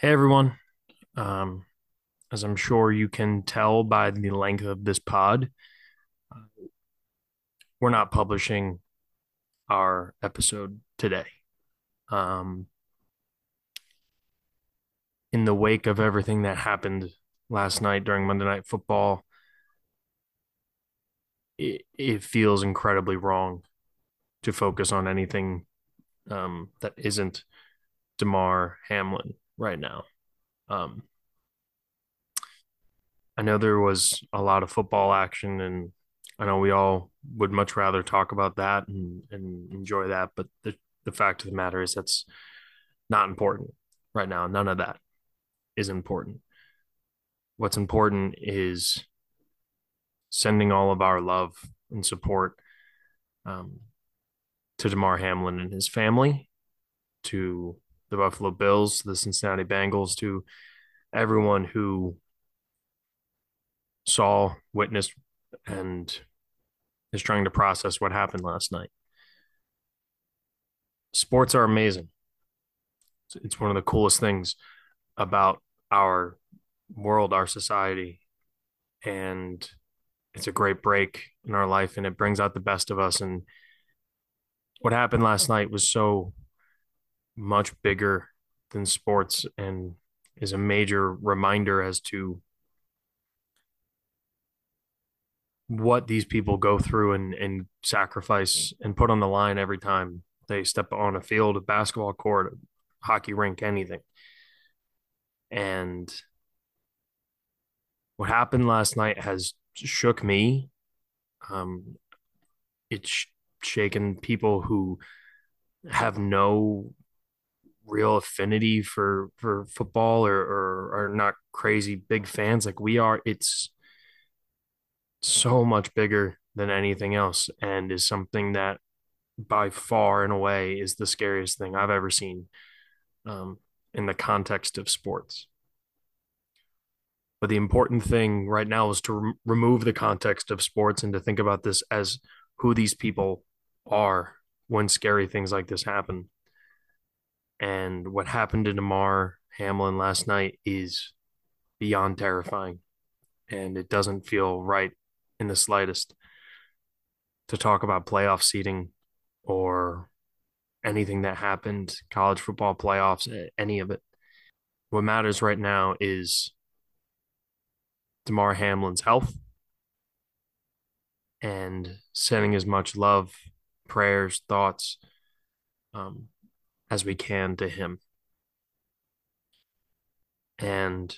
Hey everyone. Um, as I'm sure you can tell by the length of this pod, we're not publishing our episode today. Um, in the wake of everything that happened last night during Monday Night Football, it, it feels incredibly wrong to focus on anything um, that isn't Damar Hamlin right now. Um, I know there was a lot of football action, and I know we all would much rather talk about that and, and enjoy that. But the, the fact of the matter is that's not important right now. None of that is important. What's important is sending all of our love and support um, to Damar Hamlin and his family, to the Buffalo Bills, the Cincinnati Bengals, to everyone who saw, witnessed, and is trying to process what happened last night. Sports are amazing. It's one of the coolest things about our world, our society, and it's a great break in our life and it brings out the best of us. And what happened last night was so much bigger than sports and is a major reminder as to what these people go through and, and sacrifice and put on the line every time they step on a field, a basketball court, a hockey rink, anything. And what happened last night has shook me. Um, it's shaken people who have no real affinity for for football or, or are not crazy big fans like we are. It's so much bigger than anything else and is something that by far and away is the scariest thing I've ever seen um, in the context of sports. But the important thing right now is to re- remove the context of sports and to think about this as who these people are when scary things like this happen. And what happened to Damar Hamlin last night is beyond terrifying. And it doesn't feel right in the slightest to talk about playoff seeding or anything that happened, college football playoffs, any of it. What matters right now is Damar Hamlin's health and sending as much love, prayers, thoughts um, as we can to him. And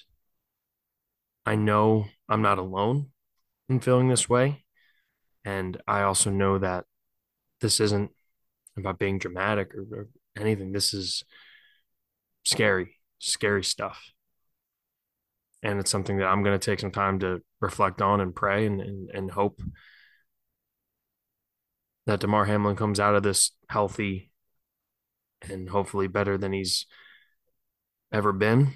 I know I'm not alone in feeling this way. And I also know that this isn't about being dramatic or, or anything. This is scary, scary stuff. And it's something that I'm going to take some time to reflect on and pray and, and, and hope that Damar Hamlin comes out of this healthy and hopefully better than he's ever been.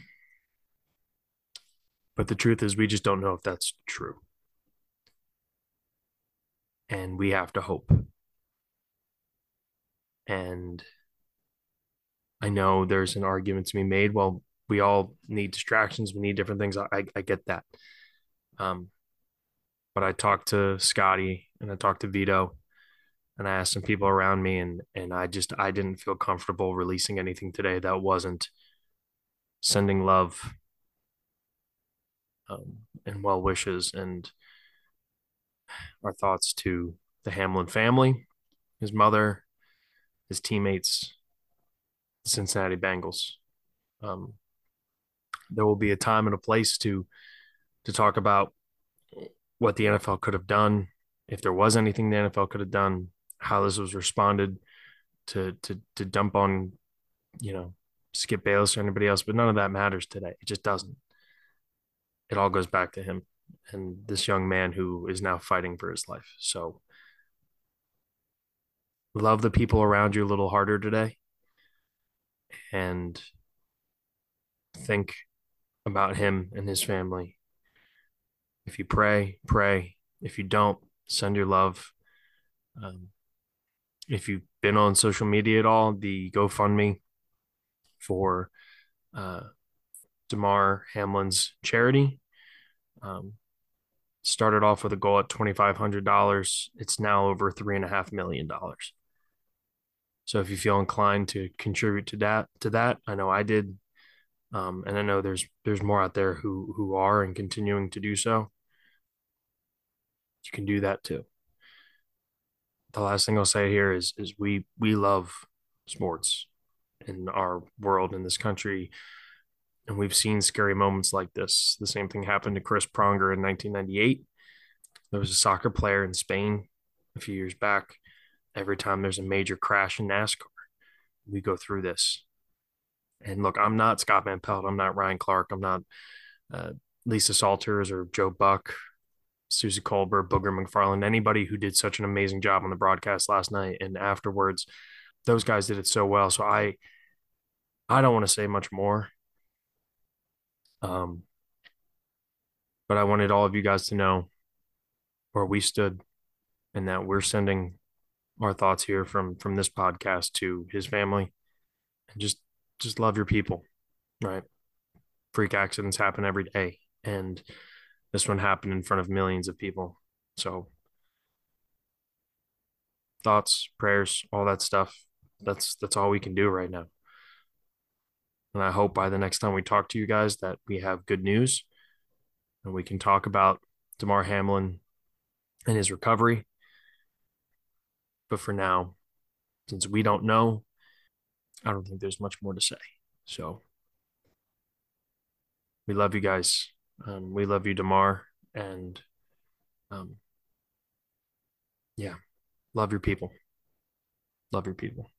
But the truth is, we just don't know if that's true and we have to hope. And I know there's an argument to be made. Well, we all need distractions. We need different things. I, I get that. Um, but I talked to Scotty and I talked to Vito and I asked some people around me and, and I just, I didn't feel comfortable releasing anything today that wasn't sending love um, and well wishes and our thoughts to the Hamlin family, his mother, his teammates, the Cincinnati Bengals. Um, there will be a time and a place to to talk about what the NFL could have done, if there was anything the NFL could have done, how this was responded to to to dump on, you know, Skip Bayless or anybody else, but none of that matters today. It just doesn't. It all goes back to him and this young man who is now fighting for his life. So love the people around you a little harder today and think about him and his family. If you pray, pray. If you don't, send your love. Um, if you've been on social media at all, the GoFundMe for uh, Damar Hamlin's charity. Um, started off with a goal at $2,500. It's now over $3.5 million. So if you feel inclined to contribute to that, to that, I know I did. Um, and I know there's there's more out there who who are and continuing to do so. You can do that too. The last thing I'll say here is is we we love sports in our world in this country and we've seen scary moments like this. The same thing happened to Chris Pronger in 1998. There was a soccer player in Spain a few years back. Every time there's a major crash in NASCAR, we go through this. And look, I'm not Scott Van Pelt. I'm not Ryan Clark. I'm not uh, Lisa Salters or Joe Buck, Suzy Kolber, Booger McFarland, anybody who did such an amazing job on the broadcast last night and afterwards. Those guys did it so well. So I, I don't want to say much more. Um, but I wanted all of you guys to know where we stood and that we're sending our thoughts here from from this podcast to his family and just just love your people right freak accidents happen every day and this one happened in front of millions of people so thoughts prayers all that stuff that's that's all we can do right now and I hope by the next time we talk to you guys that we have good news and we can talk about Damar Hamlin and his recovery. But for now, since we don't know, I don't think there's much more to say. So we love you guys. Um, we love you, Damar. And um, yeah, love your people. Love your people.